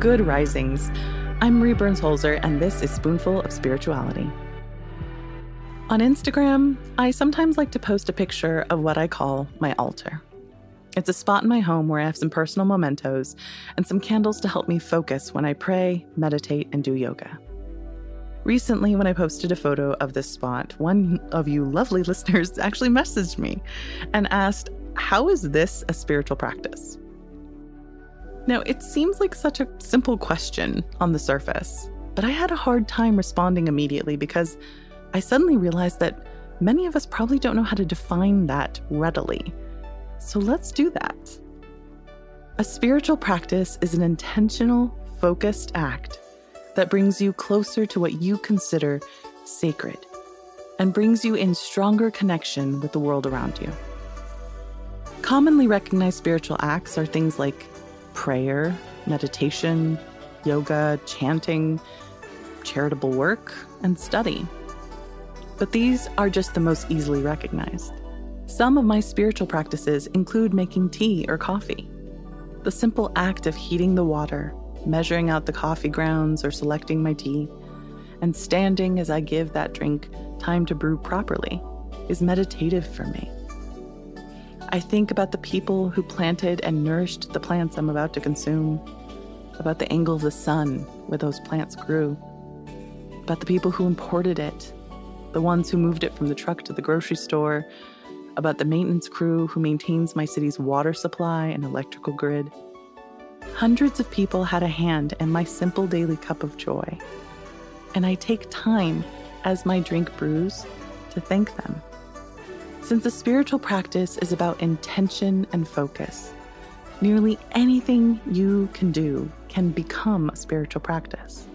Good Risings. I'm Marie Burns Holzer, and this is Spoonful of Spirituality. On Instagram, I sometimes like to post a picture of what I call my altar. It's a spot in my home where I have some personal mementos and some candles to help me focus when I pray, meditate, and do yoga. Recently, when I posted a photo of this spot, one of you lovely listeners actually messaged me and asked, How is this a spiritual practice? Now, it seems like such a simple question on the surface, but I had a hard time responding immediately because I suddenly realized that many of us probably don't know how to define that readily. So let's do that. A spiritual practice is an intentional, focused act that brings you closer to what you consider sacred and brings you in stronger connection with the world around you. Commonly recognized spiritual acts are things like prayer, meditation, yoga, chanting, charitable work, and study. But these are just the most easily recognized. Some of my spiritual practices include making tea or coffee. The simple act of heating the water, measuring out the coffee grounds or selecting my tea, and standing as I give that drink time to brew properly is meditative for me. I think about the people who planted and nourished the plants I'm about to consume, about the angle of the sun where those plants grew, about the people who imported it, the ones who moved it from the truck to the grocery store, about the maintenance crew who maintains my city's water supply and electrical grid. Hundreds of people had a hand in my simple daily cup of joy, and I take time as my drink brews to thank them. Since a spiritual practice is about intention and focus, nearly anything you can do can become a spiritual practice.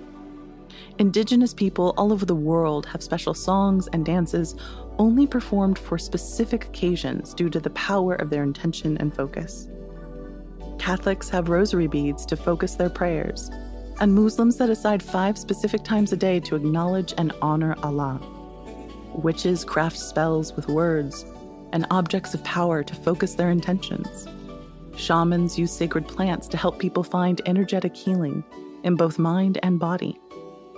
Indigenous people all over the world have special songs and dances only performed for specific occasions due to the power of their intention and focus. Catholics have rosary beads to focus their prayers, and Muslims set aside five specific times a day to acknowledge and honor Allah. Witches craft spells with words and objects of power to focus their intentions. Shamans use sacred plants to help people find energetic healing in both mind and body.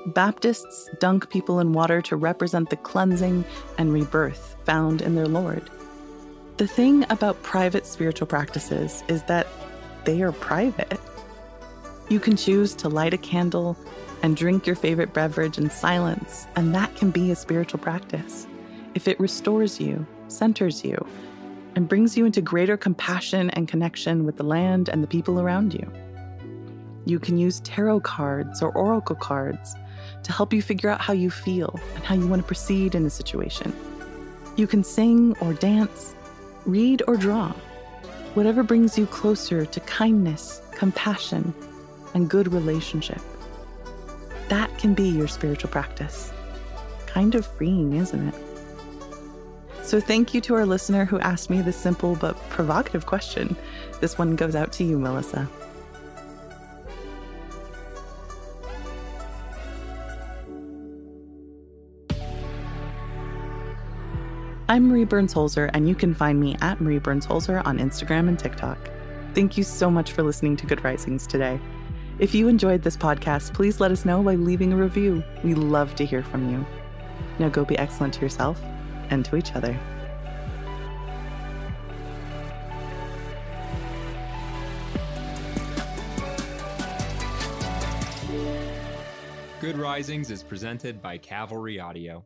Baptists dunk people in water to represent the cleansing and rebirth found in their Lord. The thing about private spiritual practices is that they are private. You can choose to light a candle and drink your favorite beverage in silence, and that can be a spiritual practice if it restores you, centers you, and brings you into greater compassion and connection with the land and the people around you. You can use tarot cards or oracle cards to help you figure out how you feel and how you want to proceed in a situation. You can sing or dance, read or draw, whatever brings you closer to kindness, compassion, and good relationship. That can be your spiritual practice. Kind of freeing, isn't it? So, thank you to our listener who asked me this simple but provocative question. This one goes out to you, Melissa. I'm Marie Burns Holzer, and you can find me at Marie Burns Holzer on Instagram and TikTok. Thank you so much for listening to Good Risings today. If you enjoyed this podcast, please let us know by leaving a review. We love to hear from you. Now go be excellent to yourself and to each other. Good Risings is presented by Cavalry Audio.